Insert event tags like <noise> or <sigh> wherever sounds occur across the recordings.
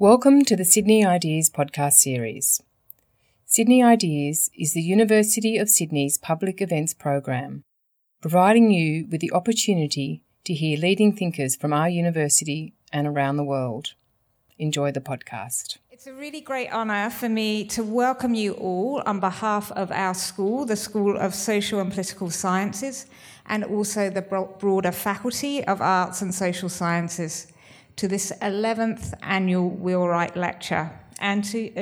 Welcome to the Sydney Ideas podcast series. Sydney Ideas is the University of Sydney's public events program, providing you with the opportunity to hear leading thinkers from our university and around the world. Enjoy the podcast. It's a really great honour for me to welcome you all on behalf of our school, the School of Social and Political Sciences, and also the broader Faculty of Arts and Social Sciences to this 11th annual Wheelwright Lecture and to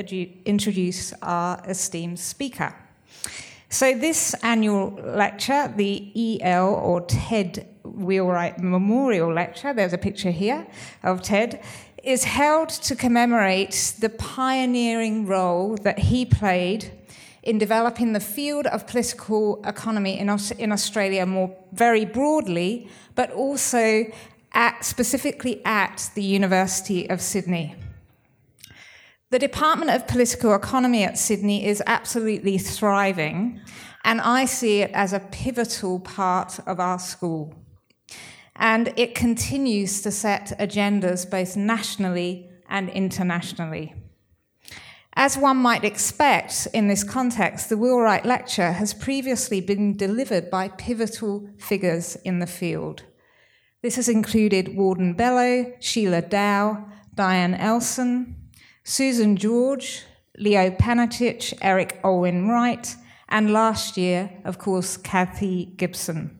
introduce our esteemed speaker. So, this annual lecture, the EL or TED Wheelwright Memorial Lecture, there's a picture here of Ted, is held to commemorate the pioneering role that he played in developing the field of political economy in, in Australia more very broadly, but also at, specifically at the University of Sydney. The Department of Political Economy at Sydney is absolutely thriving, and I see it as a pivotal part of our school. And it continues to set agendas both nationally and internationally. As one might expect in this context, the Wheelwright Lecture has previously been delivered by pivotal figures in the field. This has included Walden Bello, Sheila Dow, Diane Elson, Susan George, Leo Panitch, Erik Olin Wright, and last year, of course, Kathy Gibson.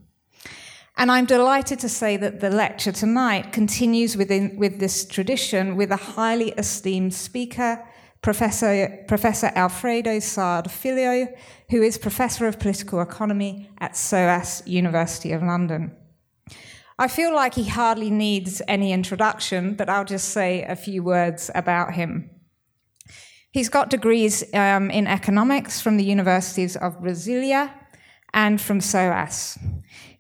And I'm delighted to say that the lecture tonight continues within, with this tradition with a highly esteemed speaker, Professor, Professor Alfredo Saad Filho, who is Professor of Political Economy at SOAS University of London. I feel like he hardly needs any introduction, but I'll just say a few words about him. He's got degrees um, in economics from the universities of Brasilia and from SOAS.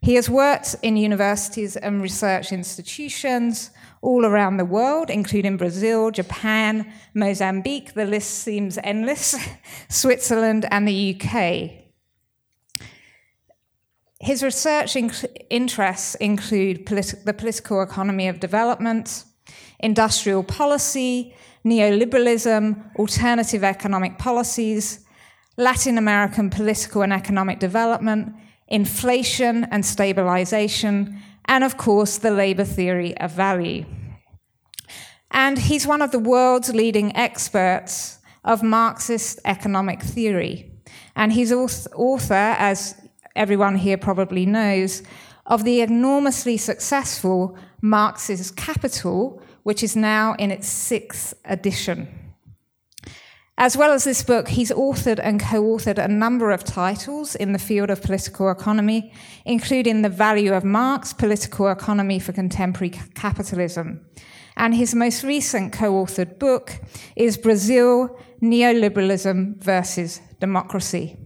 He has worked in universities and research institutions all around the world, including Brazil, Japan, Mozambique, the list seems endless, <laughs> Switzerland, and the UK. His research inc- interests include politi- the political economy of development, industrial policy, neoliberalism, alternative economic policies, Latin American political and economic development, inflation and stabilization, and of course, the labor theory of value. And he's one of the world's leading experts of Marxist economic theory. And he's author, as everyone here probably knows, of the enormously successful Marx's Capital, which is now in its sixth edition. As well as this book, he's authored and co authored a number of titles in the field of political economy, including The Value of Marx Political Economy for Contemporary Capitalism. And his most recent co authored book is Brazil Neoliberalism versus Democracy.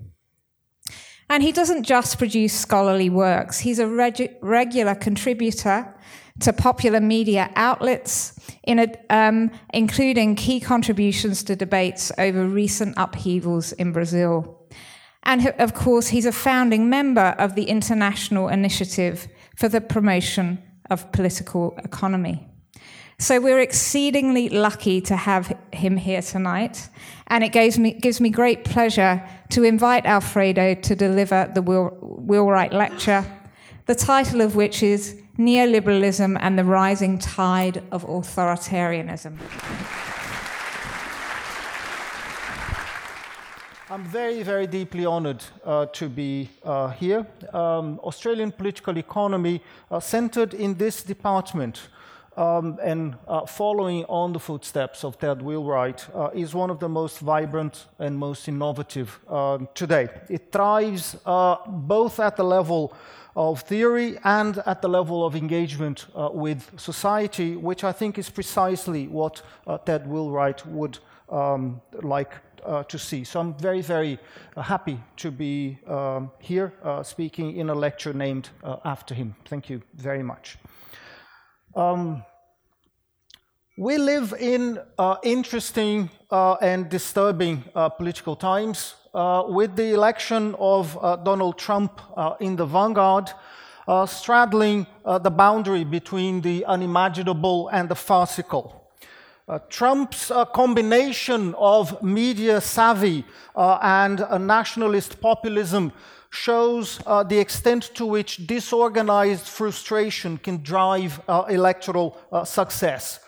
And he doesn't just produce scholarly works, he's a regu- regular contributor to popular media outlets, in a, um, including key contributions to debates over recent upheavals in Brazil. And of course, he's a founding member of the International Initiative for the Promotion of Political Economy. So we're exceedingly lucky to have him here tonight, and it gives me, gives me great pleasure to invite Alfredo to deliver the Will, Wheelwright Lecture, the title of which is Neoliberalism and the Rising Tide of Authoritarianism. I'm very, very deeply honored uh, to be uh, here. Um, Australian political economy uh, centered in this department um, and uh, following on the footsteps of Ted Wheelwright uh, is one of the most vibrant and most innovative uh, today. It thrives uh, both at the level of theory and at the level of engagement uh, with society, which I think is precisely what uh, Ted Wheelwright would um, like to see. So I'm very, very happy to be um, here speaking in a lecture named after him. Thank you very much. Um, we live in uh, interesting uh, and disturbing uh, political times. Uh, with the election of uh, Donald Trump uh, in the vanguard, straddling the boundary between the unimaginable and the farcical. Trump's combination of media savvy and nationalist populism shows uh, the extent to which disorganized frustration can drive uh, electoral uh, success.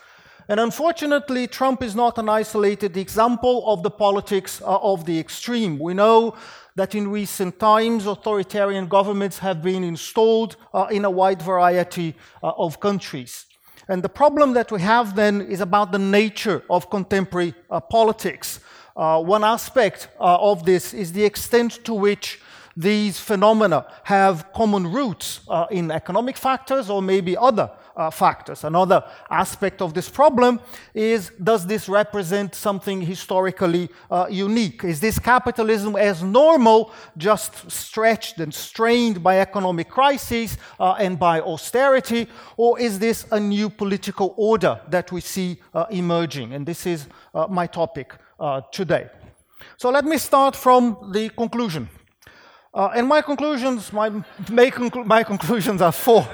And unfortunately, Trump is not an isolated example of the politics of the extreme. We know that in recent times, authoritarian governments have been installed in a wide variety of countries. And the problem that we have then is about the nature of contemporary uh, politics. Uh, one aspect uh, of this is the extent to which these phenomena have common roots uh, in economic factors or maybe other uh, factors. Another aspect of this problem is does this represent something historically uh, unique? Is this capitalism as normal, just stretched and strained by economic crises uh, and by austerity, or is this a new political order that we see uh, emerging? And this is uh, my topic today. So let me start from the conclusion. And my conclusions, my, conclu- my conclusions are four.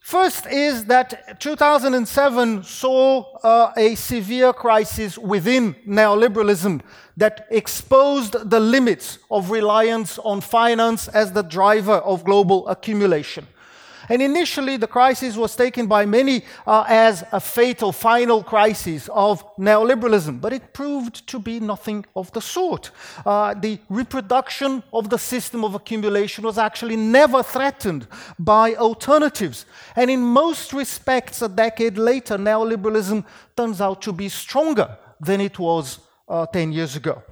First is that 2007 saw uh, a severe crisis within neoliberalism that exposed the limits of reliance on finance as the driver of global accumulation. And initially, the crisis was taken by many uh, as a fatal final crisis of neoliberalism, but it proved to be nothing of the sort. Uh, the reproduction of the system of accumulation was actually never threatened by alternatives. And in most respects, a decade later, neoliberalism turns out to be stronger than it was uh, 10 years ago.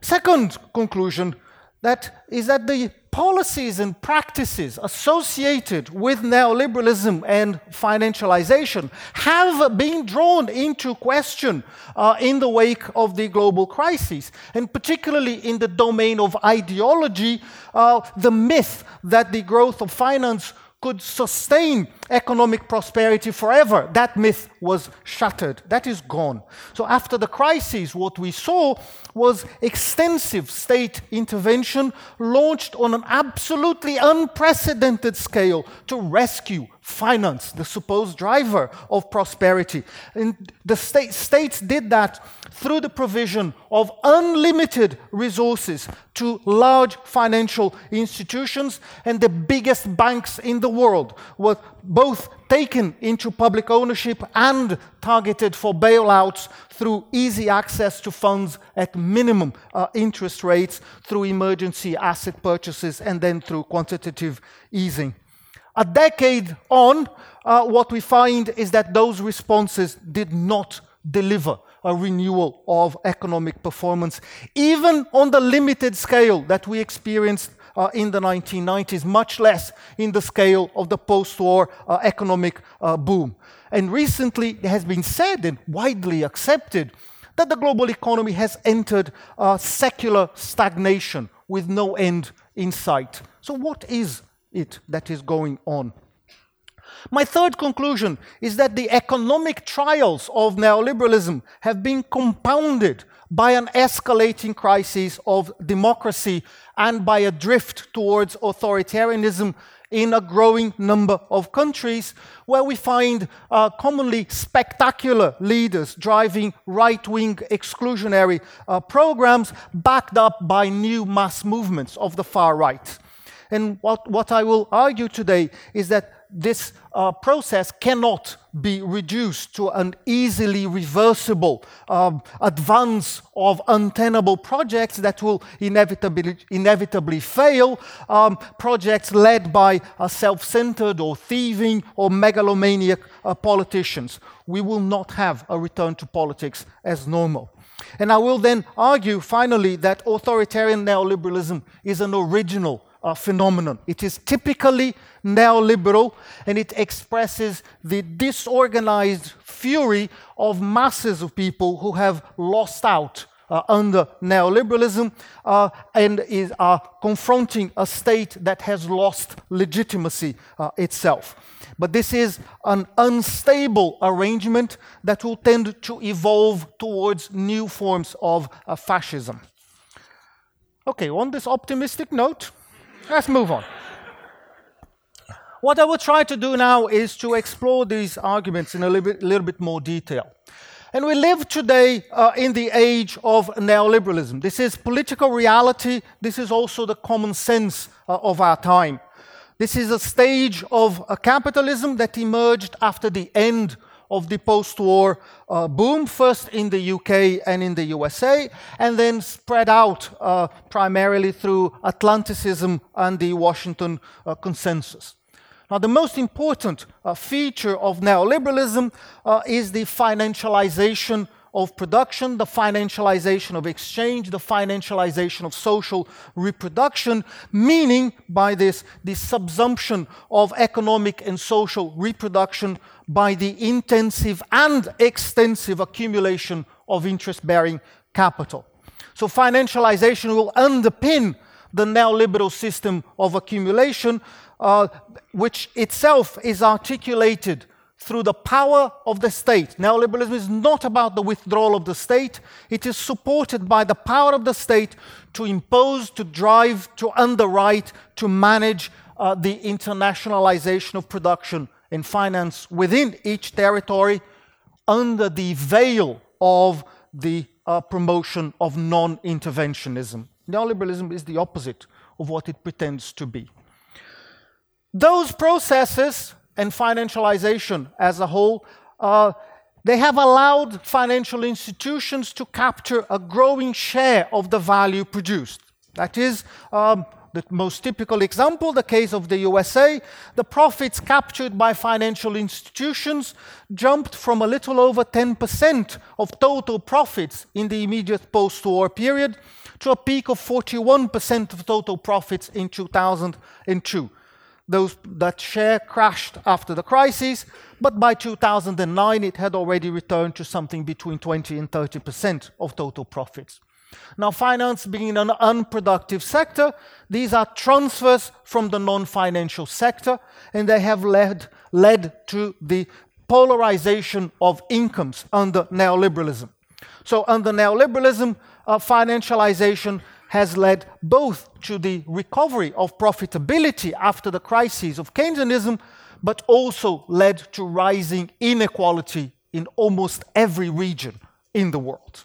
Second conclusion that is that the policies and practices associated with neoliberalism and financialization have been drawn into question uh, in the wake of the global crisis, and particularly in the domain of ideology, uh, the myth that the growth of finance could sustain economic prosperity forever. That myth was shattered. That is gone. So, after the crisis, what we saw was extensive state intervention launched on an absolutely unprecedented scale to rescue finance, the supposed driver of prosperity. And the state, states did that through the provision of unlimited resources to large financial institutions, and the biggest banks in the world were both taken into public ownership and targeted for bailouts through easy access to funds at minimum uh, interest rates, through emergency asset purchases, and then through quantitative easing. A decade on, uh, what we find is that those responses did not deliver a renewal of economic performance, even on the limited scale that we experienced uh, in the 1990s, much less in the scale of the post war uh, economic uh, boom. And recently, it has been said and widely accepted that the global economy has entered secular stagnation with no end in sight. So, what is it that is going on? My third conclusion is that the economic trials of neoliberalism have been compounded by an escalating crisis of democracy and by a drift towards authoritarianism in a growing number of countries where we find uh, commonly spectacular leaders driving right wing exclusionary uh, programs backed up by new mass movements of the far right. And what, what I will argue today is that this uh, process cannot be reduced to an easily reversible um, advance of untenable projects that will inevitably, inevitably fail, um, projects led by self centered or thieving or megalomaniac uh, politicians. We will not have a return to politics as normal. And I will then argue finally that authoritarian neoliberalism is an original uh, phenomenon. It is typically neoliberal and it expresses the disorganized fury of masses of people who have lost out uh, under neoliberalism uh, and is, are confronting a state that has lost legitimacy uh, itself. But this is an unstable arrangement that will tend to evolve towards new forms of uh, fascism. Okay, on this optimistic note, Let's move on. what I will try to do now is to explore these arguments in a little bit, little bit more detail. And we live today uh, in the age of neoliberalism. This is political reality. This is also the common sense uh, of our time. This is a stage of uh, capitalism that emerged after the end of the post war uh, boom, first in the UK and in the USA, and then spread out uh, primarily through Atlanticism and the Washington uh, Consensus. Now, the most important uh, feature of neoliberalism uh, is the financialization of production, the financialization of exchange, the financialization of social reproduction, meaning by this the subsumption of economic and social reproduction by the intensive and extensive accumulation of interest bearing capital. So, financialization will underpin the neoliberal system of accumulation, uh, which itself is articulated through the power of the state. Neoliberalism is not about the withdrawal of the state, it is supported by the power of the state to impose, to drive, to underwrite, to manage uh, the internationalization of production and finance within each territory under the veil of the uh, promotion of non interventionism. Neoliberalism is the opposite of what it pretends to be. Those processes and financialization as a whole, uh, they have allowed financial institutions to capture a growing share of the value produced. That is, um, the most typical example, the case of the USA, the profits captured by financial institutions jumped from a little over 10% of total profits in the immediate post war period to a peak of 41% of total profits in 2002 those, that share crashed after the crisis, but by 2009 it had already returned to something between 20 and 30% of total profits. Now, finance being an unproductive sector, these are transfers from the non financial sector, and they have led, led to the polarization of incomes under neoliberalism. So, under neoliberalism, uh, financialization has led both to the recovery of profitability after the crises of Keynesianism, but also led to rising inequality in almost every region in the world.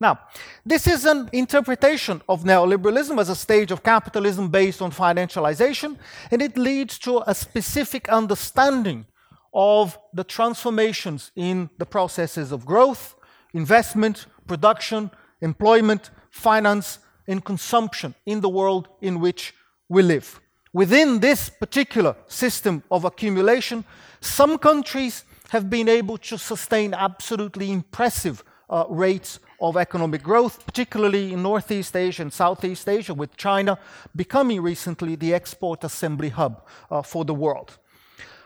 Now, this is an interpretation of neoliberalism as a stage of capitalism based on financialization, and it leads to a specific understanding of the transformations in the processes of growth, investment, production, employment, finance, and consumption in the world in which we live. Within this particular system of accumulation, some countries have been able to sustain absolutely impressive uh, rates of economic growth, particularly in Northeast Asia and Southeast Asia, with China becoming recently the export assembly hub uh, for the world.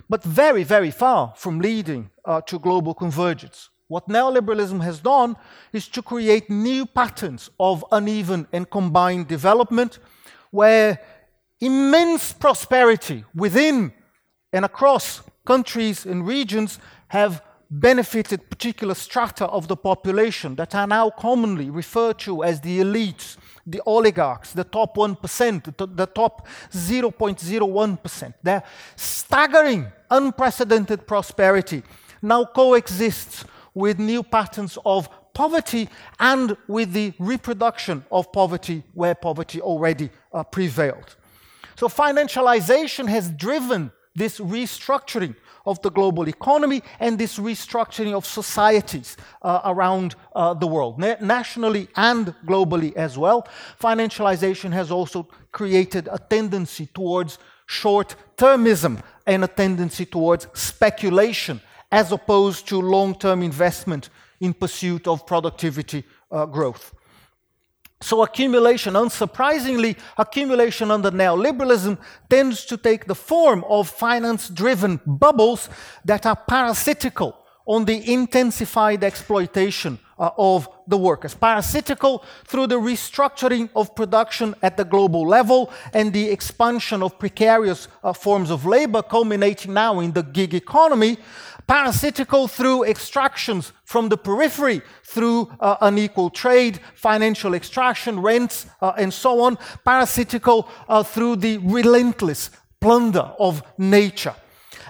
But very, very far from leading uh, to global convergence. What neoliberalism has done is to create new patterns of uneven and combined development where immense prosperity within and across countries and regions have benefited particular strata of the population that are now commonly referred to as the elites, the oligarchs, the top 1%, the, top 0.01%. Their staggering, unprecedented prosperity now coexists with new patterns of poverty and with the reproduction of poverty where poverty already uh, prevailed. So, financialization has driven this restructuring of the global economy and this restructuring of societies uh, around uh, the world, Na- nationally and globally as well. Financialization has also created a tendency towards short termism and a tendency towards speculation as opposed to long term investment in pursuit of productivity uh, growth. So, accumulation, unsurprisingly, accumulation under neoliberalism tends to take the form of finance driven bubbles that are parasitical on the intensified exploitation uh, of the workers. Parasitical through the restructuring of production at the global level and the expansion of precarious uh, forms of labor, culminating now in the gig economy, parasitical through extractions from the periphery, through uh, unequal trade, financial extraction, rents, uh, and so on, parasitical uh, through the relentless plunder of nature.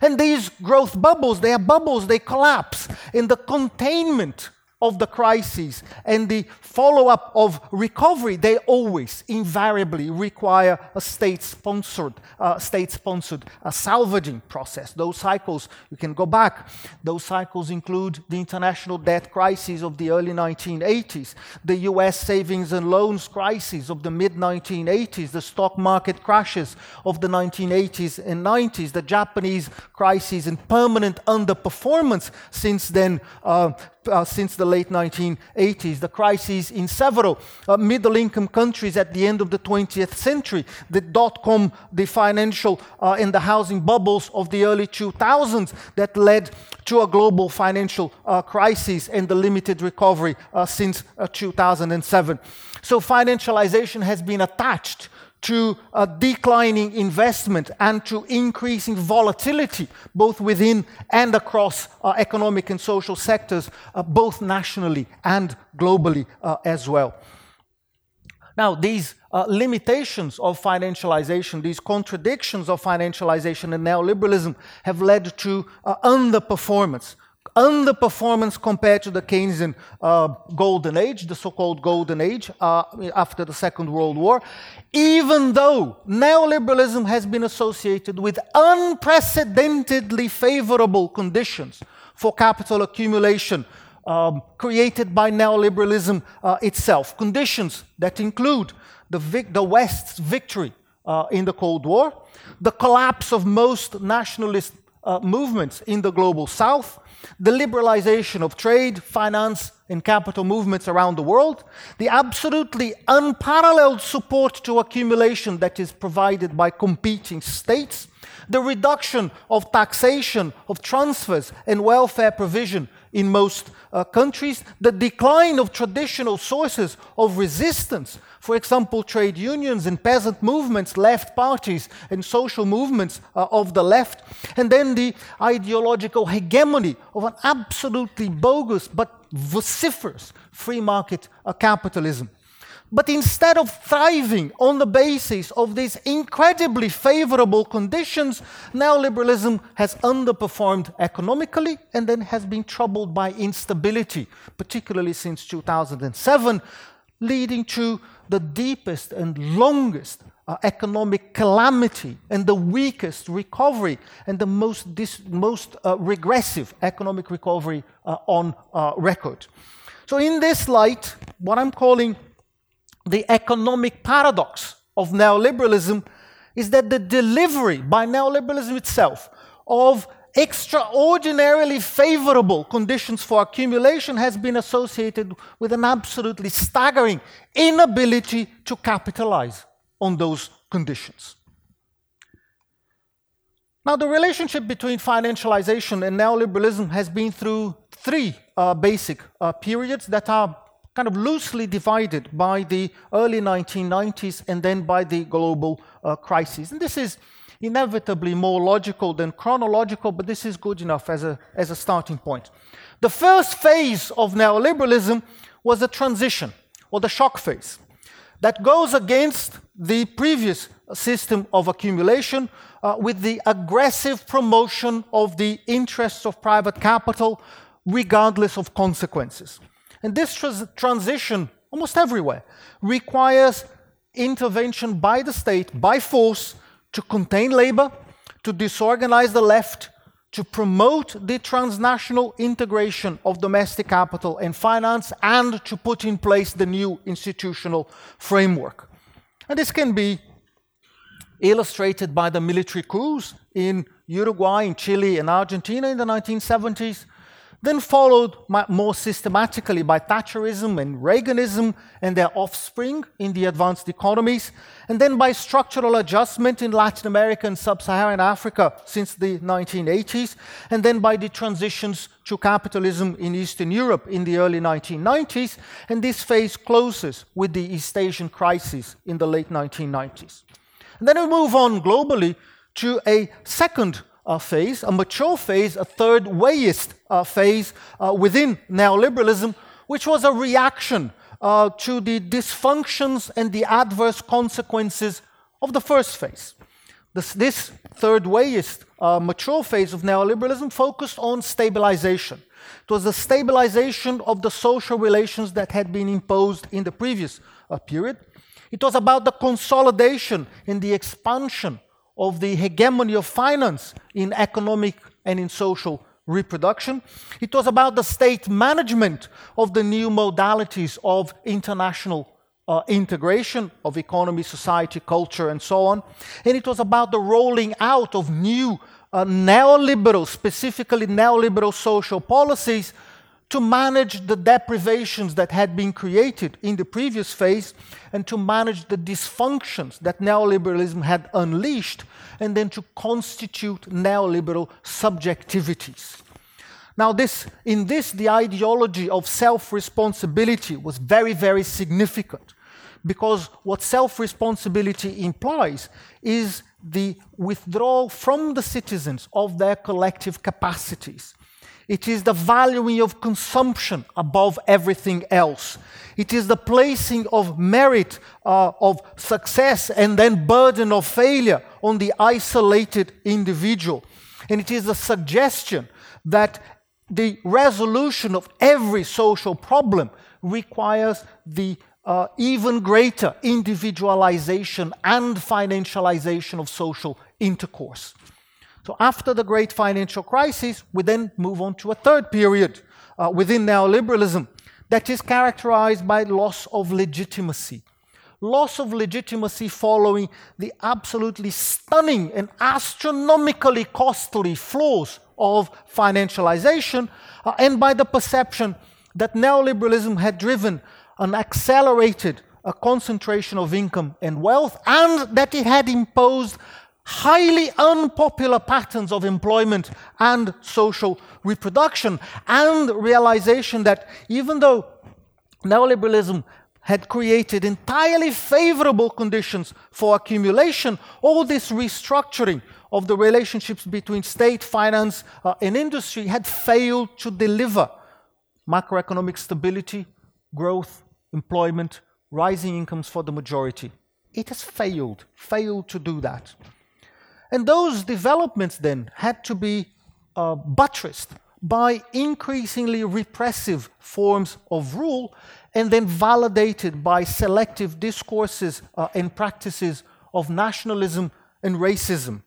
And these growth bubbles, they are bubbles, they collapse in the containment of the crises and the follow up of recovery, they always invariably require a state sponsored, uh, state sponsored uh, salvaging process. Those cycles, you can go back. Those cycles include the international debt crisis of the early 1980s, the US savings and loans crisis of the mid 1980s, the stock market crashes of the 1980s and 90s, the Japanese crisis and permanent underperformance since then uh, uh, since the late 1980s, the crises in several uh, middle income countries at the end of the 20th century, the dot com, the financial uh, and the housing bubbles of the early 2000s that led to a global financial uh, crisis and the limited recovery uh, since uh, 2007. So, financialization has been attached to a declining investment and to increasing volatility, both within and across uh, economic and social sectors, uh, both nationally and globally uh, as well. Now, these uh, limitations of financialization, these contradictions of financialization and neoliberalism have led to uh, underperformance underperformance compared to the Keynesian uh, golden age, the so called golden age uh, after the Second World War, even though neoliberalism has been associated with unprecedentedly favorable conditions for capital accumulation. Um, created by neoliberalism uh, itself, conditions that include the, the West's victory uh, in the Cold War, the collapse of most nationalist uh, movements in the global south, the liberalization of trade, finance, and capital movements around the world, the absolutely unparalleled support to accumulation that is provided by competing states, the reduction of taxation, of transfers, and welfare provision in most uh, countries, the decline of traditional sources of resistance for example, trade unions and peasant movements, left parties and social movements uh, of the left, and then the ideological hegemony of an absolutely bogus but vociferous free market uh, capitalism. But instead of thriving on the basis of these incredibly favorable conditions, neoliberalism has underperformed economically and then has been troubled by instability, particularly since 2007, leading to the deepest and longest uh, economic calamity and the weakest recovery and the most, dis- most uh, regressive economic recovery uh, on uh, record. So, in this light, what I'm calling the economic paradox of neoliberalism is that the delivery by neoliberalism itself of extraordinarily favorable conditions for accumulation has been associated with an absolutely staggering inability to capitalize on those conditions. Now, the relationship between financialization and neoliberalism has been through three uh, basic uh, periods that are kind of loosely divided by the early 1990s and then by the global uh, crisis. And this is inevitably more logical than chronological, but this is good enough as a, as a starting point. The first phase of neoliberalism was a transition, or the shock phase, that goes against the previous system of accumulation uh, with the aggressive promotion of the interests of private capital, regardless of consequences. And this trans- transition, almost everywhere, requires intervention by the state, by force, to contain labor, to disorganize the left, to promote the transnational integration of domestic capital and finance, and to put in place the new institutional framework. And this can be illustrated by the military coups in Uruguay, in Chile, and Argentina in the 1970s, then followed more systematically by Thatcherism and Reaganism and their offspring in the advanced economies, and then by structural adjustment in Latin America and sub Saharan Africa since the 1980s, and then by the transitions to capitalism in Eastern Europe in the early 1990s, and this phase closes with the East Asian crisis in the late 1990s. And then we move on globally to a second uh, phase, a mature phase, a third wayist uh, phase uh, within neoliberalism, which was a reaction uh, to the dysfunctions and the adverse consequences of the first phase. This, this third wayist uh, mature phase of neoliberalism focused on stabilization. It was the stabilization of the social relations that had been imposed in the previous uh, period. It was about the consolidation and the expansion of the hegemony of finance in economic and in social reproduction. It was about the state management of the new modalities of international uh, integration of economy, society, culture, and so on. And it was about the rolling out of new uh, neoliberal, specifically neoliberal social policies to manage the deprivations that had been created in the previous phase and to manage the dysfunctions that neoliberalism had unleashed and then to constitute neoliberal subjectivities. Now, this, in this, the ideology of self responsibility was very, very significant because what self responsibility implies is the withdrawal from the citizens of their collective capacities. It is the valuing of consumption above everything else. It is the placing of merit, uh, of success, and then burden of failure on the isolated individual. And it is a suggestion that the resolution of every social problem requires the uh, even greater individualization and financialization of social intercourse. So, after the great financial crisis, we then move on to a third period uh, within neoliberalism that is characterized by loss of legitimacy. Loss of legitimacy following the absolutely stunning and astronomically costly flaws of financialization, uh, and by the perception that neoliberalism had driven an accelerated a concentration of income and wealth, and that it had imposed highly unpopular patterns of employment and social reproduction, and realization that even though neoliberalism had created entirely favorable conditions for accumulation, all this restructuring of the relationships between state, finance, uh, and industry had failed to deliver macroeconomic stability, growth, employment, rising incomes for the majority. It has failed, failed to do that. And those developments then had to be uh, buttressed by increasingly repressive forms of rule and then validated by selective discourses uh, and practices of nationalism and racism.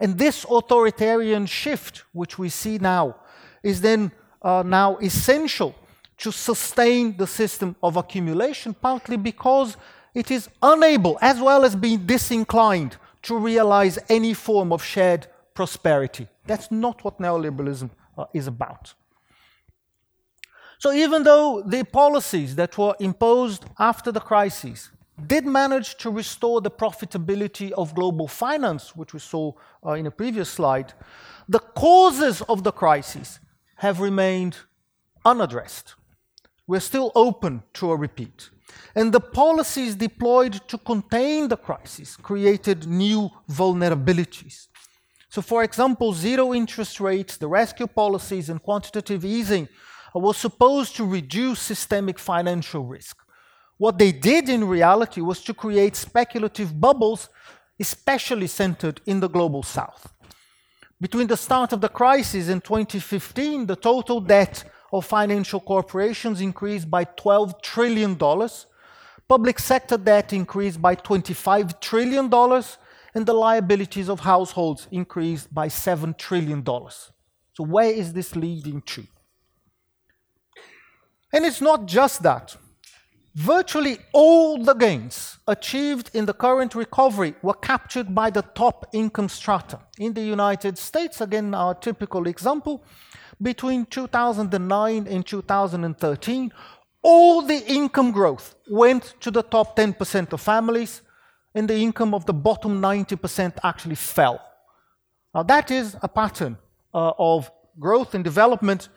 And this authoritarian shift, which we see now, is then uh, now essential to sustain the system of accumulation, partly because it is unable, as well as being disinclined, to realize any form of shared prosperity. That's not what neoliberalism uh, is about. So, even though the policies that were imposed after the crisis did manage to restore the profitability of global finance, which we saw uh, in a previous slide, the causes of the crisis have remained unaddressed. We're still open to a repeat. And the policies deployed to contain the crisis created new vulnerabilities. So, for example, zero interest rates, the rescue policies, and quantitative easing were supposed to reduce systemic financial risk. What they did in reality was to create speculative bubbles, especially centered in the global south. Between the start of the crisis in 2015, the total debt of financial corporations increased by $12 trillion, public sector debt increased by $25 trillion, and the liabilities of households increased by $7 trillion. So, where is this leading to? And it's not just that. Virtually all the gains achieved in the current recovery were captured by the top income strata. In the United States, again, our typical example, between 2009 and 2013, all the income growth went to the top 10% of families, and the income of the bottom 90% actually fell. Now, that is a pattern uh, of growth and development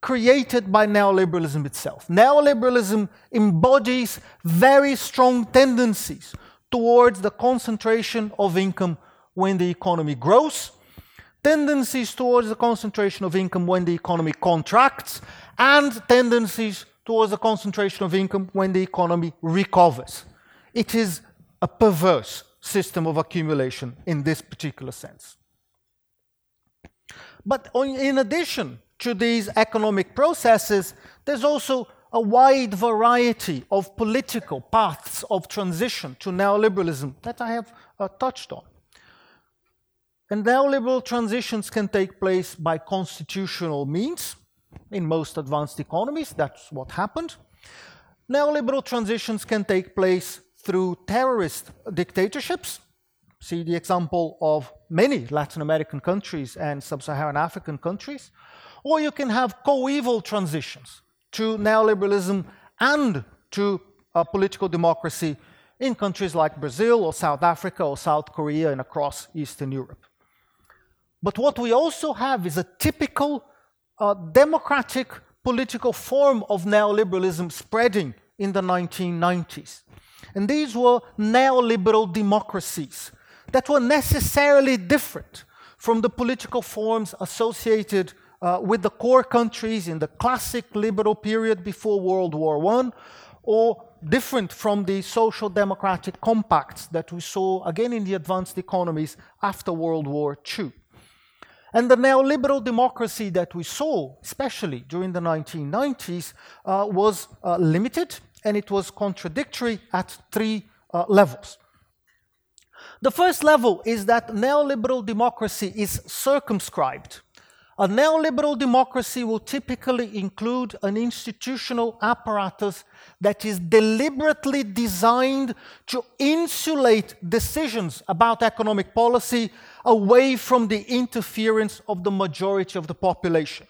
created by neoliberalism itself. Neoliberalism embodies very strong tendencies towards the concentration of income when the economy grows, tendencies towards the concentration of income when the economy contracts, and tendencies towards the concentration of income when the economy recovers. It is a perverse system of accumulation in this particular sense. But in addition to these economic processes, there's also a wide variety of political paths of transition to neoliberalism that I have uh, touched on. And neoliberal transitions can take place by constitutional means. In most advanced economies, that's what happened. Neoliberal transitions can take place through terrorist dictatorships. See the example of many Latin American countries and sub Saharan African countries. Or you can have coeval transitions to neoliberalism and to political democracy in countries like Brazil or South Africa or South Korea and across Eastern Europe. But what we also have is a typical uh, democratic political form of neoliberalism spreading in the 1990s. And these were neoliberal democracies that were necessarily different from the political forms associated uh, with the core countries in the classic liberal period before World War I, or different from the social democratic compacts that we saw again in the advanced economies after World War II. And the neoliberal democracy that we saw, especially during the 1990s, uh, was uh, limited and it was contradictory at three uh, levels. The first level is that neoliberal democracy is circumscribed. A neoliberal democracy will typically include an institutional apparatus that is deliberately designed to insulate decisions about economic policy away from the interference of the majority of the population.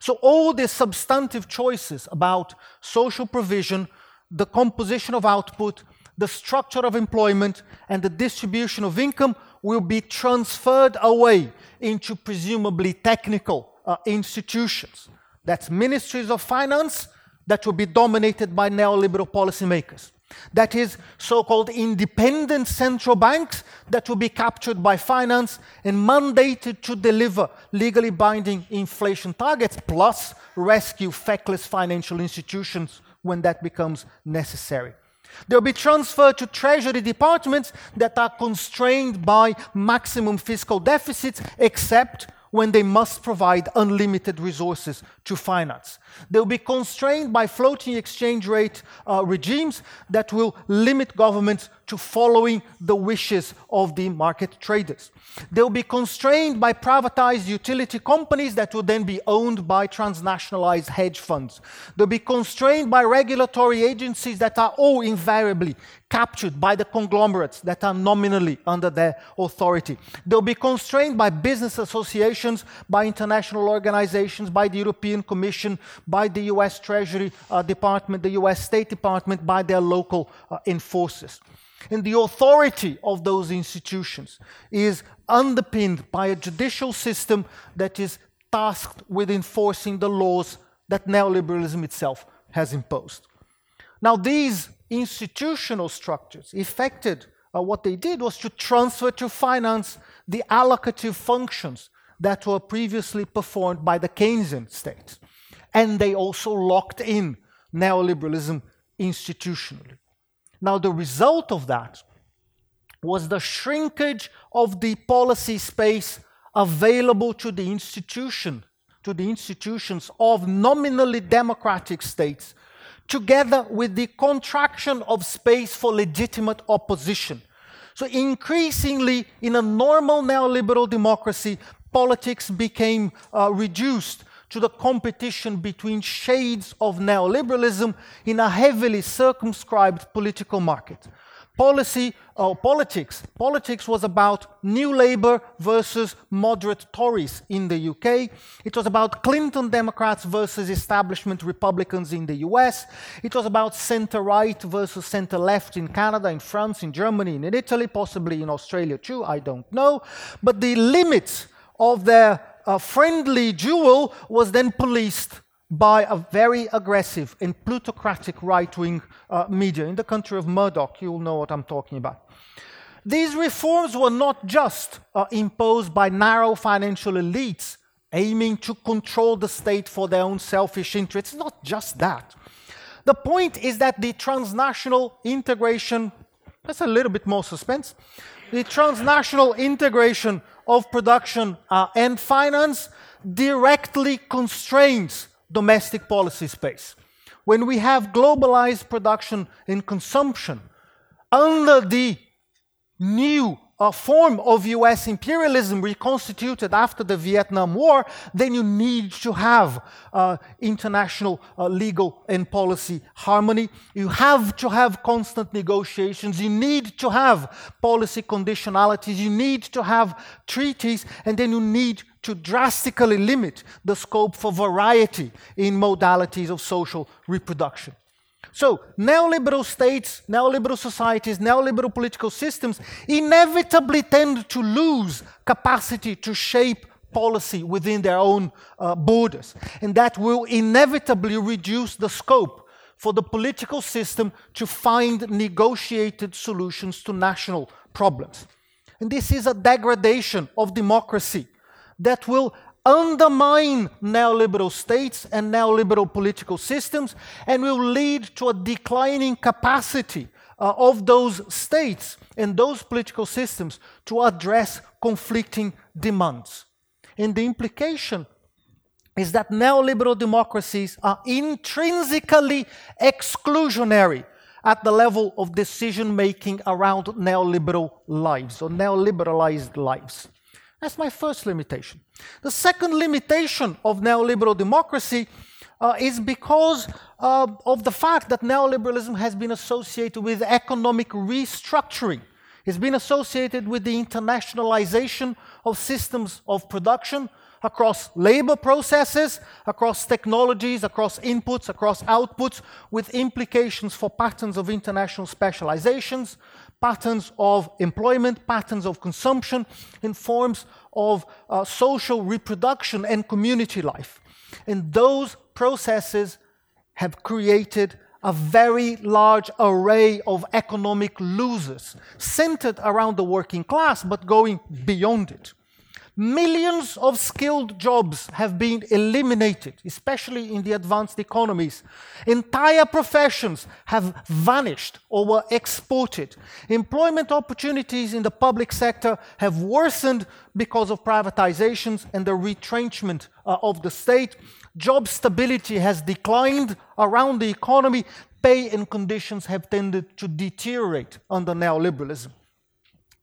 So, all the substantive choices about social provision, the composition of output, the structure of employment, and the distribution of income will be transferred away into presumably technical uh, institutions. That's ministries of finance that will be dominated by neoliberal policymakers. That is so called independent central banks that will be captured by finance and mandated to deliver legally binding inflation targets, plus rescue feckless financial institutions when that becomes necessary. They'll be transferred to treasury departments that are constrained by maximum fiscal deficits, except when they must provide unlimited resources to finance. They'll be constrained by floating exchange rate uh, regimes that will limit governments to following the wishes of the market traders. They'll be constrained by privatized utility companies that will then be owned by transnationalized hedge funds. They'll be constrained by regulatory agencies that are all invariably captured by the conglomerates that are nominally under their authority. They'll be constrained by business associations, by international organizations, by the European Commission, by the US Treasury uh, Department, the US State Department, by their local uh, enforcers. And the authority of those institutions is underpinned by a judicial system that is tasked with enforcing the laws that neoliberalism itself has imposed. Now, these institutional structures effected uh, what they did was to transfer to finance the allocative functions that were previously performed by the Keynesian state. And they also locked in neoliberalism institutionally. Now, the result of that was the shrinkage of the policy space available to the institution, to the institutions of nominally democratic states, together with the contraction of space for legitimate opposition. So, increasingly, in a normal neoliberal democracy, politics became uh, reduced to the competition between shades of neoliberalism in a heavily circumscribed political market. Policy or uh, politics. Politics was about New Labour versus moderate Tories in the UK. It was about Clinton Democrats versus establishment Republicans in the US. It was about centre right versus centre left in Canada, in France, in Germany, in Italy, possibly in Australia too, I don't know. But the limits of their uh, friendly duel was then policed by a very aggressive and plutocratic right wing uh, media. In the country of Murdoch, you'll know what I'm talking about. These reforms were not just uh, imposed by narrow financial elites aiming to control the state for their own selfish interests. It's not just that. The point is that the transnational integration That's a little bit more suspense. The transnational integration of production uh, and finance directly constrains domestic policy space. When we have globalized production and consumption under the new a form of US imperialism reconstituted after the Vietnam War, then you need to have uh, international uh, legal and policy harmony. You have to have constant negotiations. You need to have policy conditionalities. You need to have treaties, and then you need to drastically limit the scope for variety in modalities of social reproduction. So, neoliberal states, neoliberal societies, neoliberal political systems inevitably tend to lose capacity to shape policy within their own uh, borders. And that will inevitably reduce the scope for the political system to find negotiated solutions to national problems. And this is a degradation of democracy that will undermine neoliberal states and neoliberal political systems and will lead to a declining capacity uh, of those states and those political systems to address conflicting demands. And the implication is that neoliberal democracies are intrinsically exclusionary at the level of decision making around neoliberal lives or neoliberalized lives. That's my first limitation. The second limitation of neoliberal democracy uh, is because uh, of the fact that neoliberalism has been associated with economic restructuring. It's been associated with the internationalization of systems of production across labor processes, across technologies, across inputs, across outputs, with implications for patterns of international specializations, patterns of employment, patterns of consumption, in forms of uh, social reproduction and community life. And those processes have created a very large array of economic losers, centered around the working class, but going beyond it. Millions of skilled jobs have been eliminated, especially in the advanced economies. Entire professions have vanished or were exported. Employment opportunities in the public sector have worsened because of privatizations and the retrenchment uh, of the state. Job stability has declined around the economy. Pay and conditions have tended to deteriorate under neoliberalism.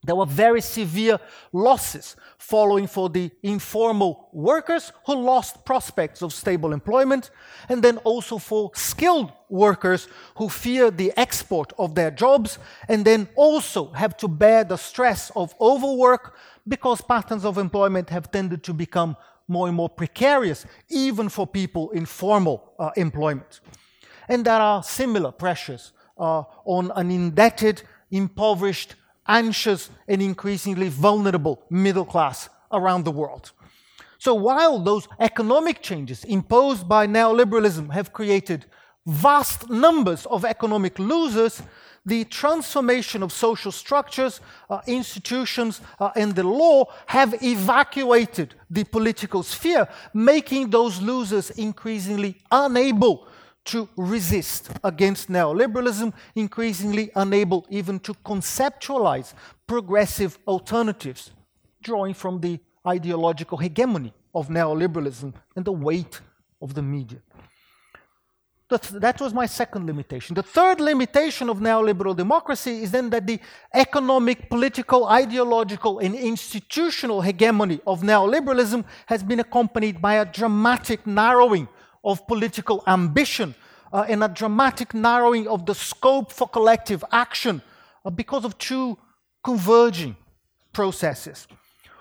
There were very severe losses following for the informal workers who lost prospects of stable employment, and then also for skilled workers who fear the export of their jobs and then also have to bear the stress of overwork because patterns of employment have tended to become more and more precarious, even for people in formal uh, employment. And there are similar pressures uh, on an indebted, impoverished, anxious, and increasingly vulnerable middle class around the world. So while those economic changes imposed by neoliberalism have created vast numbers of economic losers, the transformation of social structures, uh, institutions, uh, and the law have evacuated the political sphere, making those losers increasingly unable to resist against neoliberalism, increasingly unable even to conceptualize progressive alternatives, drawing from the ideological hegemony of neoliberalism and the weight of the media. That, that was my second limitation. The third limitation of neoliberal democracy is then that the economic, political, ideological, and institutional hegemony of neoliberalism has been accompanied by a dramatic narrowing of political ambition uh, and a dramatic narrowing of the scope for collective action uh, because of two converging processes.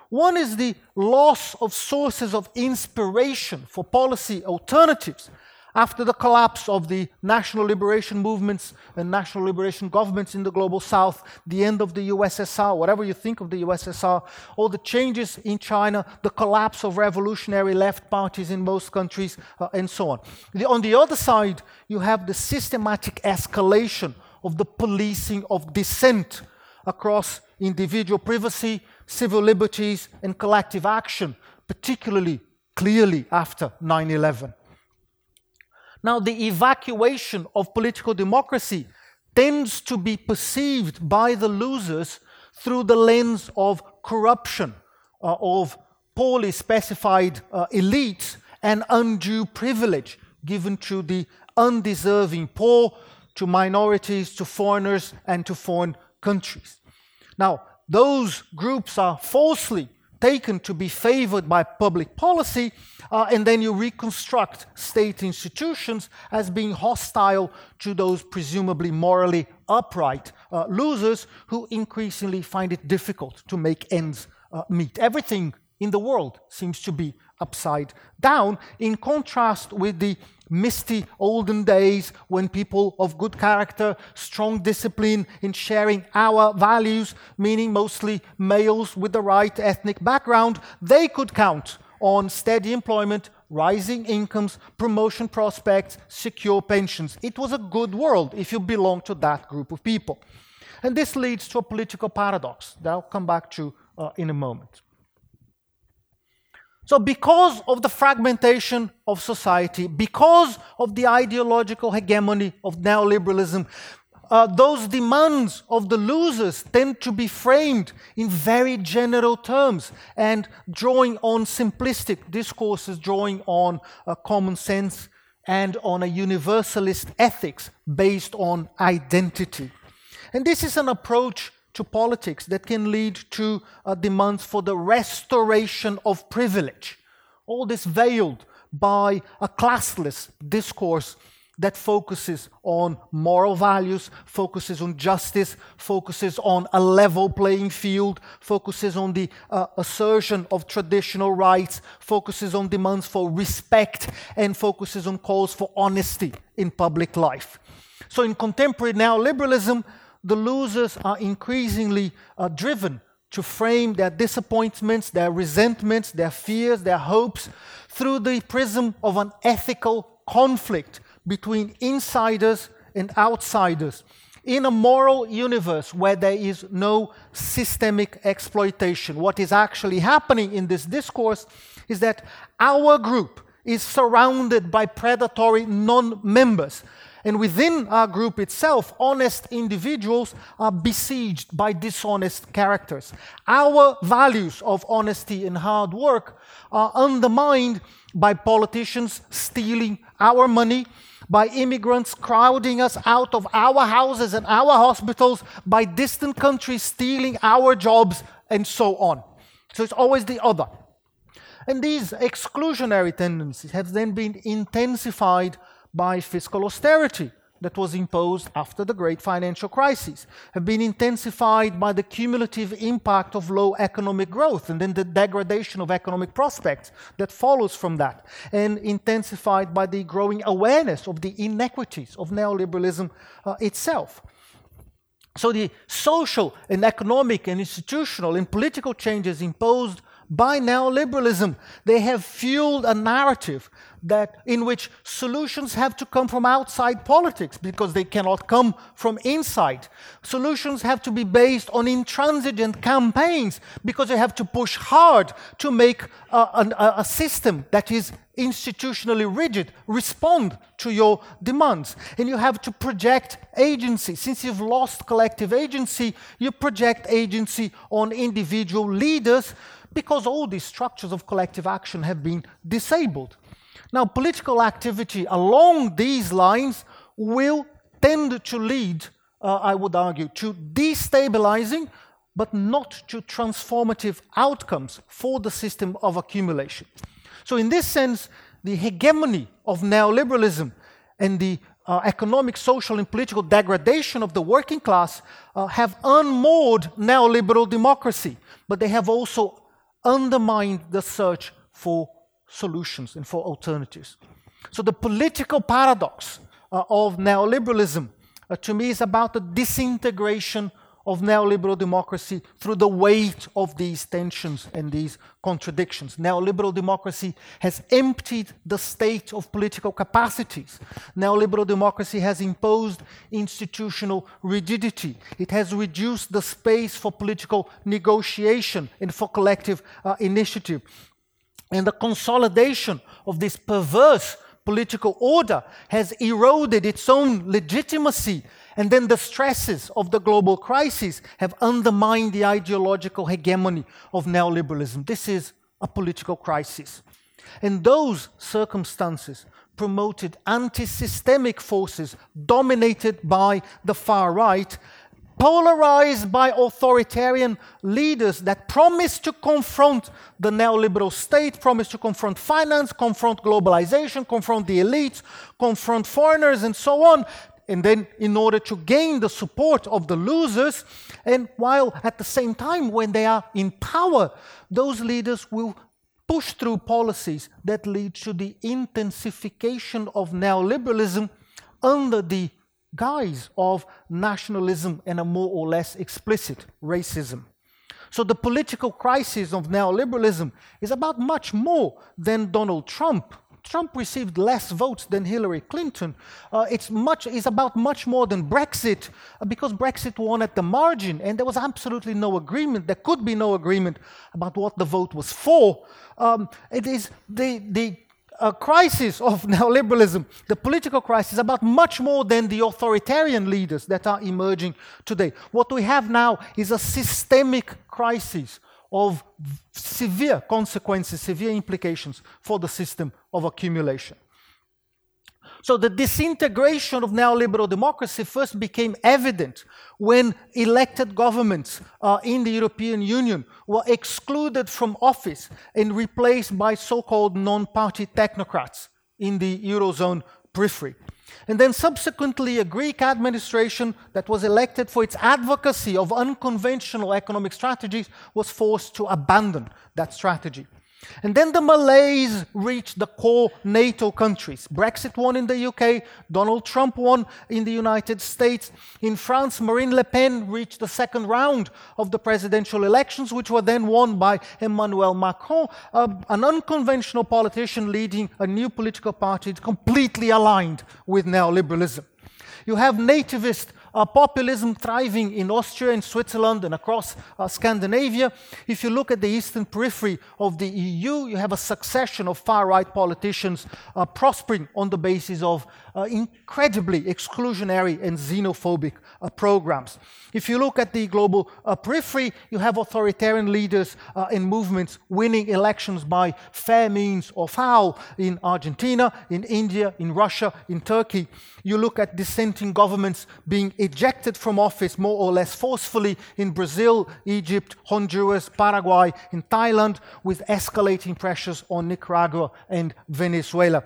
One is the loss of sources of inspiration for policy alternatives after the collapse of the national liberation movements and national liberation governments in the global south, the end of the USSR, whatever you think of the USSR, all the changes in China, the collapse of revolutionary left parties in most countries, uh, and so on. The, on the other side, you have the systematic escalation of the policing of dissent across individual privacy, civil liberties, and collective action, particularly clearly after 9 11. Now, the evacuation of political democracy tends to be perceived by the losers through the lens of corruption, uh, of poorly specified uh, elites, and undue privilege given to the undeserving poor, to minorities, to foreigners, and to foreign countries. Now, those groups are falsely taken to be favored by public policy, uh, and then you reconstruct state institutions as being hostile to those presumably morally upright uh, losers who increasingly find it difficult to make ends uh, meet. Everything in the world seems to be upside down, in contrast with the misty olden days when people of good character, strong discipline in sharing our values, meaning mostly males with the right ethnic background, they could count on steady employment, rising incomes, promotion prospects, secure pensions. It was a good world if you belonged to that group of people. And this leads to a political paradox that I'll come back to uh, in a moment. So, because of the fragmentation of society, because of the ideological hegemony of neoliberalism, uh, those demands of the losers tend to be framed in very general terms and drawing on simplistic discourses, drawing on uh, common sense and on a universalist ethics based on identity. And this is an approach to politics that can lead to uh, demands for the restoration of privilege. All this veiled by a classless discourse that focuses on moral values, focuses on justice, focuses on a level playing field, focuses on the uh, assertion of traditional rights, focuses on demands for respect, and focuses on calls for honesty in public life. So, in contemporary neoliberalism, the losers are increasingly uh, driven to frame their disappointments, their resentments, their fears, their hopes through the prism of an ethical conflict between insiders and outsiders in a moral universe where there is no systemic exploitation. What is actually happening in this discourse is that our group is surrounded by predatory non members and within our group itself, honest individuals are besieged by dishonest characters. Our values of honesty and hard work are undermined by politicians stealing our money, by immigrants crowding us out of our houses and our hospitals, by distant countries stealing our jobs, and so on. So it's always the other. And these exclusionary tendencies have then been intensified by fiscal austerity that was imposed after the great financial crisis, have been intensified by the cumulative impact of low economic growth and then the degradation of economic prospects that follows from that, and intensified by the growing awareness of the inequities of neoliberalism uh, itself. So the social and economic and institutional and political changes imposed by neoliberalism. They have fueled a narrative that in which solutions have to come from outside politics because they cannot come from inside. Solutions have to be based on intransigent campaigns because they have to push hard to make a, a, a system that is institutionally rigid respond to your demands. And you have to project agency. Since you've lost collective agency, you project agency on individual leaders because all these structures of collective action have been disabled. Now, political activity along these lines will tend to lead, uh, I would argue, to destabilizing but not to transformative outcomes for the system of accumulation. So, in this sense, the hegemony of neoliberalism and the uh, economic, social, and political degradation of the working class uh, have unmoored neoliberal democracy, but they have also undermined the search for solutions and for alternatives. So, the political paradox uh, of neoliberalism uh, to me is about the disintegration of neoliberal democracy through the weight of these tensions and these contradictions. Neoliberal democracy has emptied the state of political capacities. Neoliberal democracy has imposed institutional rigidity. It has reduced the space for political negotiation and for collective uh, initiative. And the consolidation of this perverse political order has eroded its own legitimacy And then the stresses of the global crisis have undermined the ideological hegemony of neoliberalism. This is a political crisis. And those circumstances promoted anti systemic forces dominated by the far right polarized by authoritarian leaders that promise to confront the neoliberal state, promise to confront finance, confront globalization, confront the elites, confront foreigners, and so on. And then, in order to gain the support of the losers, and while at the same time, when they are in power, those leaders will push through policies that lead to the intensification of neoliberalism under the guise of nationalism and a more or less explicit racism. So the political crisis of neoliberalism is about much more than Donald Trump. Trump received less votes than Hillary Clinton. Uh, it's, much, it's about much more than Brexit, uh, because Brexit won at the margin, and there was absolutely no agreement. There could be no agreement about what the vote was for. Um, it is the, the a crisis of <laughs> neoliberalism, the political crisis, about much more than the authoritarian leaders that are emerging today. What we have now is a systemic crisis of severe consequences, severe implications for the system of accumulation. So the disintegration of neoliberal democracy first became evident when elected governments uh, in the European Union were excluded from office and replaced by so-called non-party technocrats in the Eurozone periphery. And then subsequently, a Greek administration that was elected for its advocacy of unconventional economic strategies was forced to abandon that strategy. And then the malaise reached the core NATO countries. Brexit won in the UK, Donald Trump won in the United States. In France, Marine Le Pen reached the second round of the presidential elections, which were then won by Emmanuel Macron, uh, an unconventional politician leading a new political party completely aligned with neoliberalism. You have nativist uh, populism thriving in Austria and Switzerland and across uh, Scandinavia. If you look at the eastern periphery of the EU, you have a succession of far right politicians uh, prospering on the basis of uh, incredibly exclusionary and xenophobic uh, programs. If you look at the global uh, periphery, you have authoritarian leaders and movements winning elections by fair means or foul in Argentina, in India, in Russia, in Turkey. You look at dissenting governments being ejected from office more or less forcefully in Brazil, Egypt, Honduras, Paraguay, in Thailand, with escalating pressures on Nicaragua and Venezuela.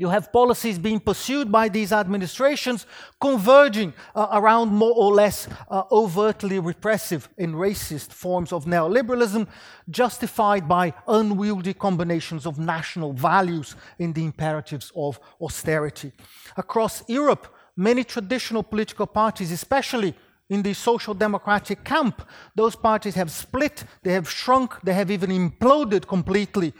You have policies being pursued by these administrations converging uh, around more or less uh, overtly repressive and racist forms of neoliberalism, justified by unwieldy combinations of national values in the imperatives of austerity. Across Europe, many traditional political parties, especially in the social democratic camp, those parties have split, they have shrunk, they have even imploded completely.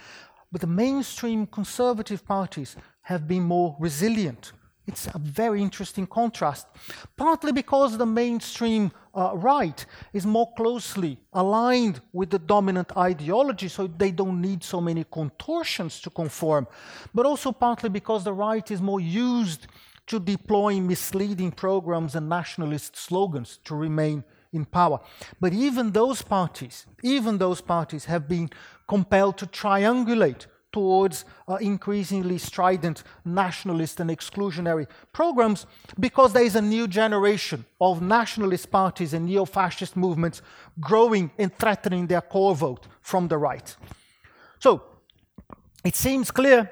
But the mainstream conservative parties have been more resilient. It's a very interesting contrast, partly because the mainstream uh, right is more closely aligned with the dominant ideology, so they don't need so many contortions to conform, but also partly because the right is more used to deploying misleading programs and nationalist slogans to remain in power. But even those parties, even those parties have been compelled to triangulate towards uh, increasingly strident nationalist and exclusionary programs because there is a new generation of nationalist parties and neo fascist movements growing and threatening their core vote from the right. So it seems clear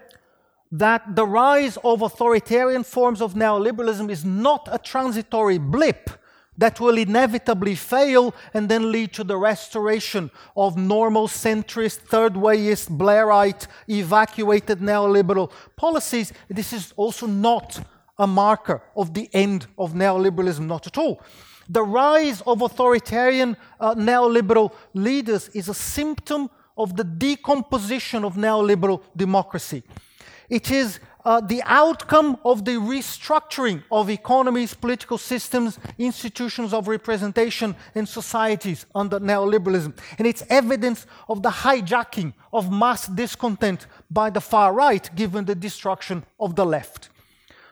that the rise of authoritarian forms of neoliberalism is not a transitory blip that will inevitably fail and then lead to the restoration of normal centrist, third wayist, Blairite, evacuated neoliberal policies. This is also not a marker of the end of neoliberalism, not at all. The rise of authoritarian uh, neoliberal leaders is a symptom of the decomposition of neoliberal democracy. It is uh, the outcome of the restructuring of economies, political systems, institutions of representation, and societies under neoliberalism. And it's evidence of the hijacking of mass discontent by the far right, given the destruction of the left.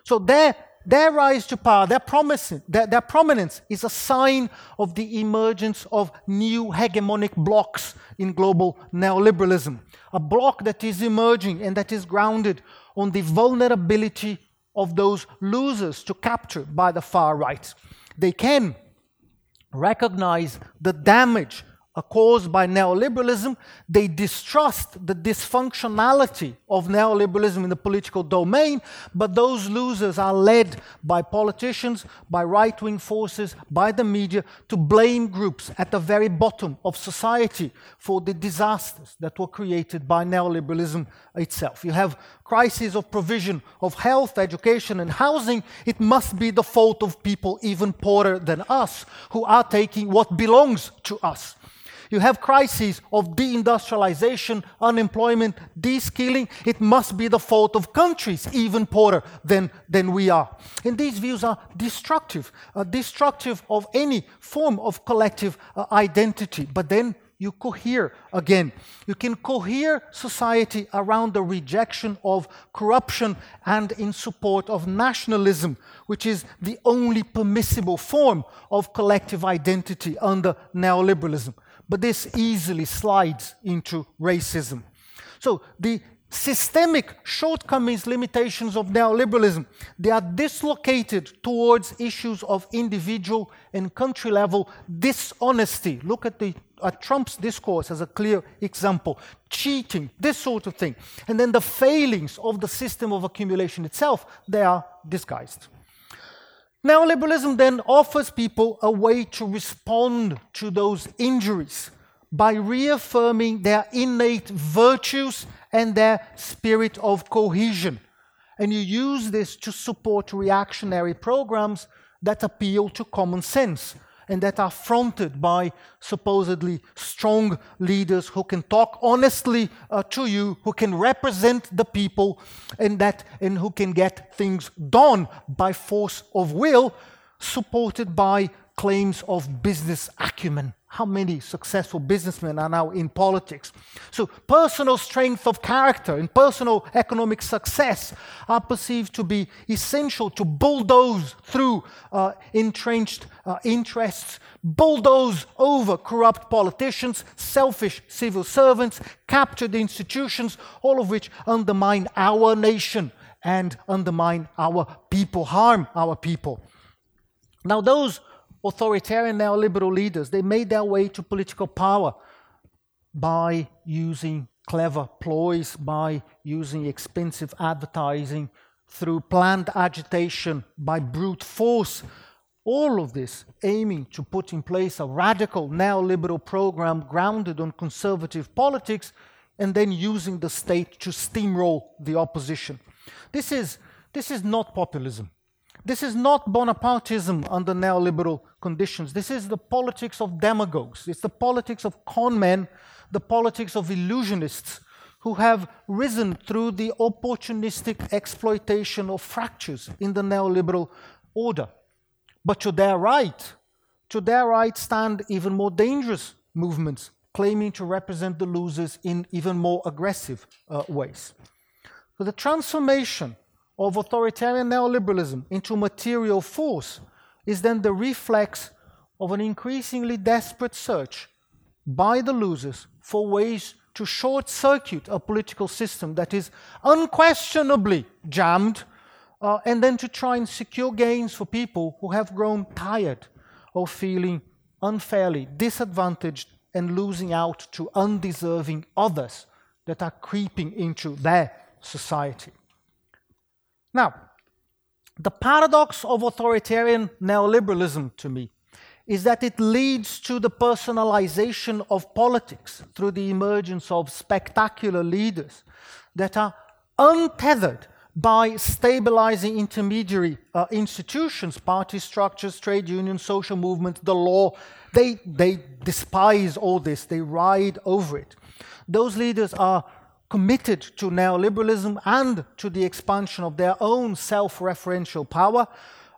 So there their rise to power, their, promise, their, their prominence is a sign of the emergence of new hegemonic blocs in global neoliberalism. A bloc that is emerging and that is grounded on the vulnerability of those losers to capture by the far right. They can recognize the damage Uh, caused by neoliberalism. They distrust the dysfunctionality of neoliberalism in the political domain, but those losers are led by politicians, by right wing forces, by the media to blame groups at the very bottom of society for the disasters that were created by neoliberalism itself. You have crises of provision of health, education, and housing. It must be the fault of people even poorer than us who are taking what belongs to us. You have crises of deindustrialization, unemployment, de-skilling. It must be the fault of countries even poorer than, than we are. And these views are destructive, uh, destructive of any form of collective uh, identity. But then you cohere again. You can cohere society around the rejection of corruption and in support of nationalism, which is the only permissible form of collective identity under neoliberalism but this easily slides into racism. So the systemic shortcomings, limitations of neoliberalism, they are dislocated towards issues of individual and country level dishonesty. Look at the at Trump's discourse as a clear example. Cheating, this sort of thing. And then the failings of the system of accumulation itself, they are disguised. Neoliberalism then offers people a way to respond to those injuries by reaffirming their innate virtues and their spirit of cohesion. And you use this to support reactionary programs that appeal to common sense and that are fronted by supposedly strong leaders who can talk honestly uh, to you, who can represent the people, and that and who can get things done by force of will, supported by claims of business acumen. How many successful businessmen are now in politics? So, personal strength of character and personal economic success are perceived to be essential to bulldoze through uh, entrenched uh, interests, bulldoze over corrupt politicians, selfish civil servants, captured institutions, all of which undermine our nation and undermine our people, harm our people. Now, those authoritarian neoliberal leaders, they made their way to political power by using clever ploys, by using expensive advertising, through planned agitation, by brute force. All of this aiming to put in place a radical neoliberal program grounded on conservative politics and then using the state to steamroll the opposition. This is, this is not populism. This is not Bonapartism under neoliberal conditions. This is the politics of demagogues. It's the politics of con men, the politics of illusionists who have risen through the opportunistic exploitation of fractures in the neoliberal order. But to their right, to their right stand even more dangerous movements claiming to represent the losers in even more aggressive uh, ways. So the transformation of authoritarian neoliberalism into material force is then the reflex of an increasingly desperate search by the losers for ways to short circuit a political system that is unquestionably jammed, uh, and then to try and secure gains for people who have grown tired of feeling unfairly disadvantaged and losing out to undeserving others that are creeping into their society. Now, the paradox of authoritarian neoliberalism to me is that it leads to the personalization of politics through the emergence of spectacular leaders that are untethered by stabilizing intermediary uh, institutions, party structures, trade unions, social movements, the law. They, they despise all this, they ride over it. Those leaders are committed to neoliberalism and to the expansion of their own self referential power,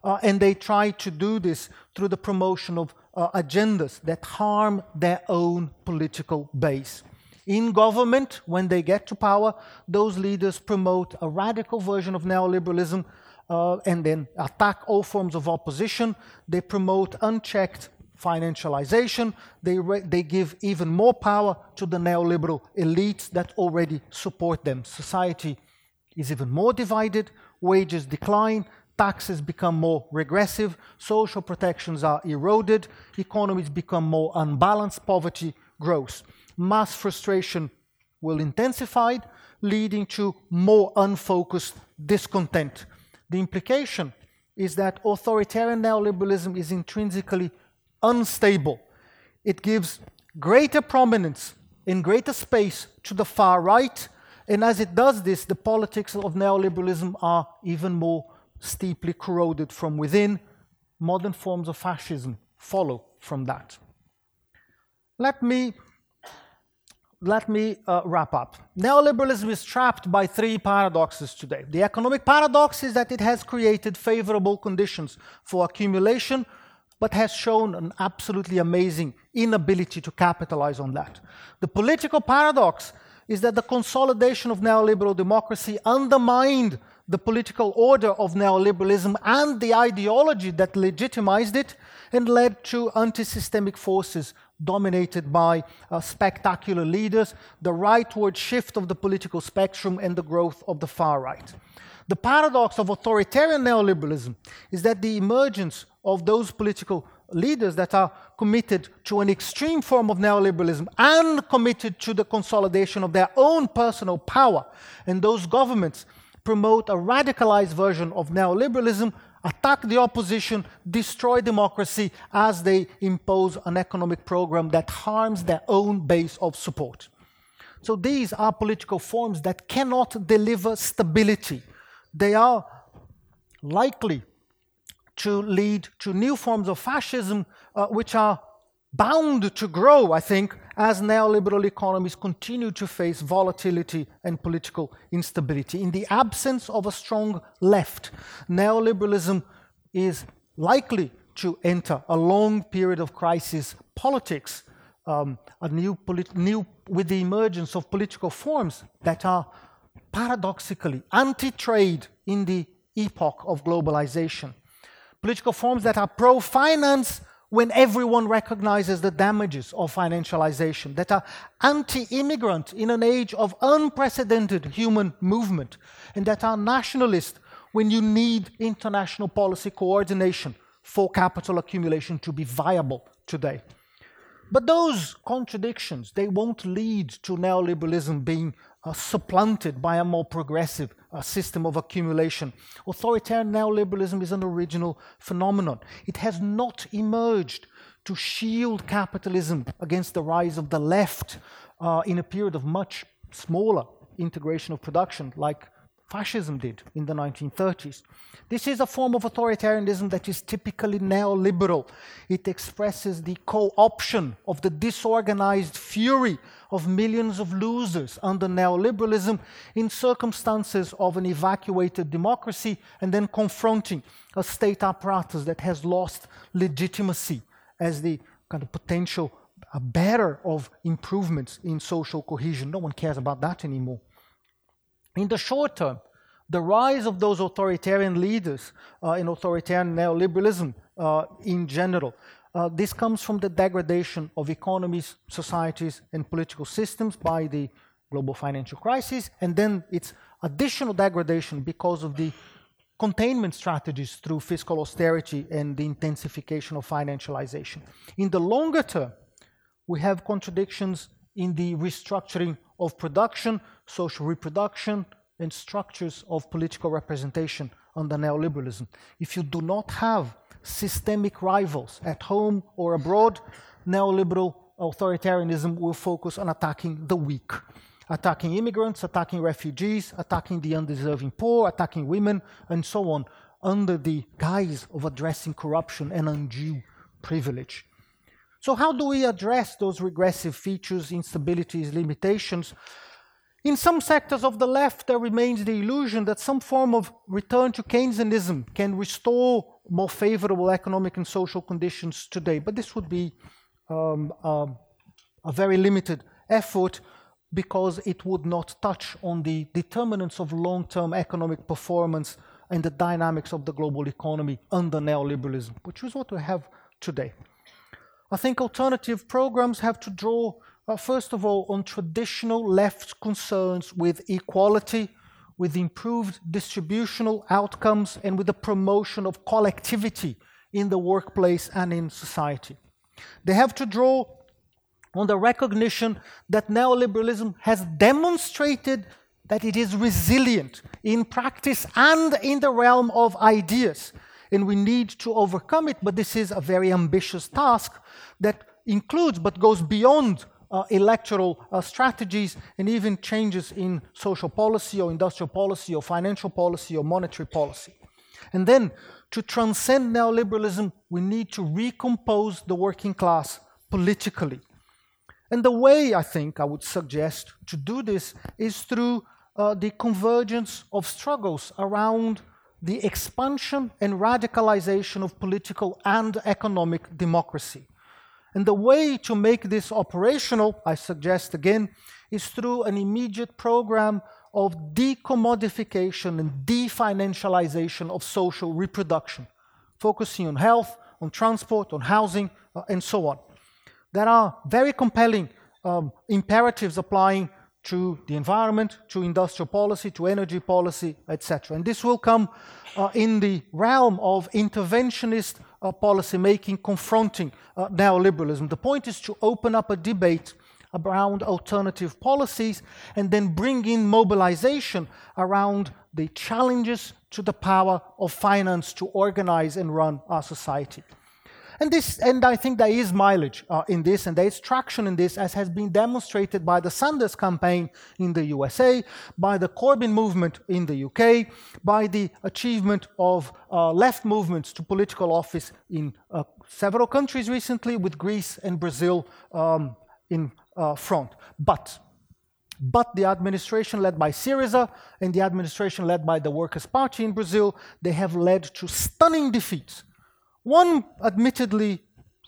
uh, and they try to do this through the promotion of uh, agendas that harm their own political base. In government, when they get to power, those leaders promote a radical version of neoliberalism uh, and then attack all forms of opposition. They promote unchecked financialization. They, they give even more power to the neoliberal elites that already support them. Society is even more divided, wages decline, taxes become more regressive, social protections are eroded, economies become more unbalanced, poverty grows. Mass frustration will intensify, leading to more unfocused discontent. The implication is that authoritarian neoliberalism is intrinsically unstable. It gives greater prominence and greater space to the far right, and as it does this, the politics of neoliberalism are even more steeply corroded from within. Modern forms of fascism follow from that. Let me let me uh, wrap up. Neoliberalism is trapped by three paradoxes today. The economic paradox is that it has created favorable conditions for accumulation, but has shown an absolutely amazing inability to capitalize on that. The political paradox is that the consolidation of neoliberal democracy undermined the political order of neoliberalism and the ideology that legitimized it and led to anti systemic forces dominated by uh, spectacular leaders, the rightward shift of the political spectrum, and the growth of the far right. The paradox of authoritarian neoliberalism is that the emergence of those political leaders that are committed to an extreme form of neoliberalism and committed to the consolidation of their own personal power, and those governments promote a radicalized version of neoliberalism attack the opposition, destroy democracy as they impose an economic program that harms their own base of support. So these are political forms that cannot deliver stability. They are likely to lead to new forms of fascism, uh, which are bound to grow, I think, as neoliberal economies continue to face volatility and political instability. In the absence of a strong left, neoliberalism is likely to enter a long period of crisis politics, um, a new, polit- new with the emergence of political forms that are paradoxically anti-trade in the epoch of globalization. Political forms that are pro-finance when everyone recognizes the damages of financialization, that are anti immigrant in an age of unprecedented human movement, and that are nationalist when you need international policy coordination for capital accumulation to be viable today. But those contradictions, they won't lead to neoliberalism being uh, supplanted by a more progressive uh, system of accumulation. Authoritarian neoliberalism is an original phenomenon. It has not emerged to shield capitalism against the rise of the left uh, in a period of much smaller integration of production, like fascism did in the 1930s. This is a form of authoritarianism that is typically neoliberal. It expresses the co option of the disorganized fury of millions of losers under neoliberalism in circumstances of an evacuated democracy and then confronting a state apparatus that has lost legitimacy as the kind of potential bearer of improvements in social cohesion. No one cares about that anymore. In the short term, the rise of those authoritarian leaders uh, in authoritarian neoliberalism uh, in general, uh, this comes from the degradation of economies, societies, and political systems by the global financial crisis, and then its additional degradation because of the containment strategies through fiscal austerity and the intensification of financialization. In the longer term, we have contradictions in the restructuring of production, social reproduction, and structures of political representation under neoliberalism. If you do not have systemic rivals at home or abroad, neoliberal authoritarianism will focus on attacking the weak, attacking immigrants, attacking refugees, attacking the undeserving poor, attacking women, and so on, under the guise of addressing corruption and undue privilege. So, how do we address those regressive features, instabilities, limitations? In some sectors of the left, there remains the illusion that some form of return to Keynesianism can restore more favorable economic and social conditions today. But this would be um, a very limited effort because it would not touch on the determinants of long term economic performance and the dynamics of the global economy under neoliberalism, which is what we have today. I think alternative programs have to draw, uh, first of all, on traditional left concerns with equality, with improved distributional outcomes, and with the promotion of collectivity in the workplace and in society. They have to draw on the recognition that neoliberalism has demonstrated that it is resilient in practice and in the realm of ideas. And we need to overcome it, but this is a very ambitious task that includes but goes beyond uh, electoral uh, strategies and even changes in social policy or industrial policy or financial policy or monetary policy. And then to transcend neoliberalism, we need to recompose the working class politically. And the way I think I would suggest to do this is through uh, the convergence of struggles around the expansion and radicalization of political and economic democracy. And the way to make this operational, I suggest again, is through an immediate program of decommodification and definancialization of social reproduction, focusing on health, on transport, on housing, uh, and so on. There are very compelling um, imperatives applying to the environment, to industrial policy, to energy policy, etc. And this will come uh, in the realm of interventionist uh, policy making confronting uh, neoliberalism. The point is to open up a debate around alternative policies and then bring in mobilization around the challenges to the power of finance to organize and run our society. And, this, and I think there is mileage uh, in this, and there is traction in this, as has been demonstrated by the Sanders campaign in the USA, by the Corbyn movement in the UK, by the achievement of uh, left movements to political office in uh, several countries recently, with Greece and Brazil um, in uh, front. But but the administration led by Syriza and the administration led by the Workers' Party in Brazil, they have led to stunning defeats one, admittedly,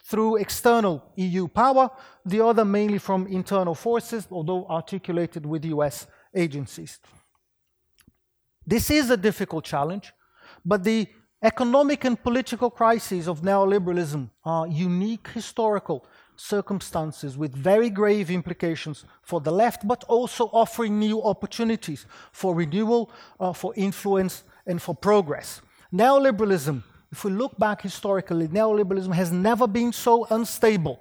through external EU power, the other mainly from internal forces, although articulated with US agencies. This is a difficult challenge, but the economic and political crises of neoliberalism are unique historical circumstances with very grave implications for the left, but also offering new opportunities for renewal, uh, for influence, and for progress. Neoliberalism if we look back historically, neoliberalism has never been so unstable,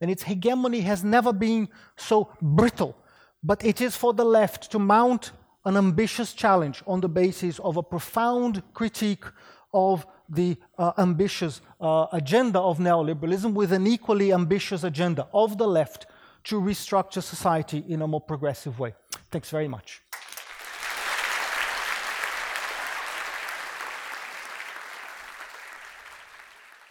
and its hegemony has never been so brittle. But it is for the left to mount an ambitious challenge on the basis of a profound critique of the uh, ambitious uh, agenda of neoliberalism with an equally ambitious agenda of the left to restructure society in a more progressive way. Thanks very much.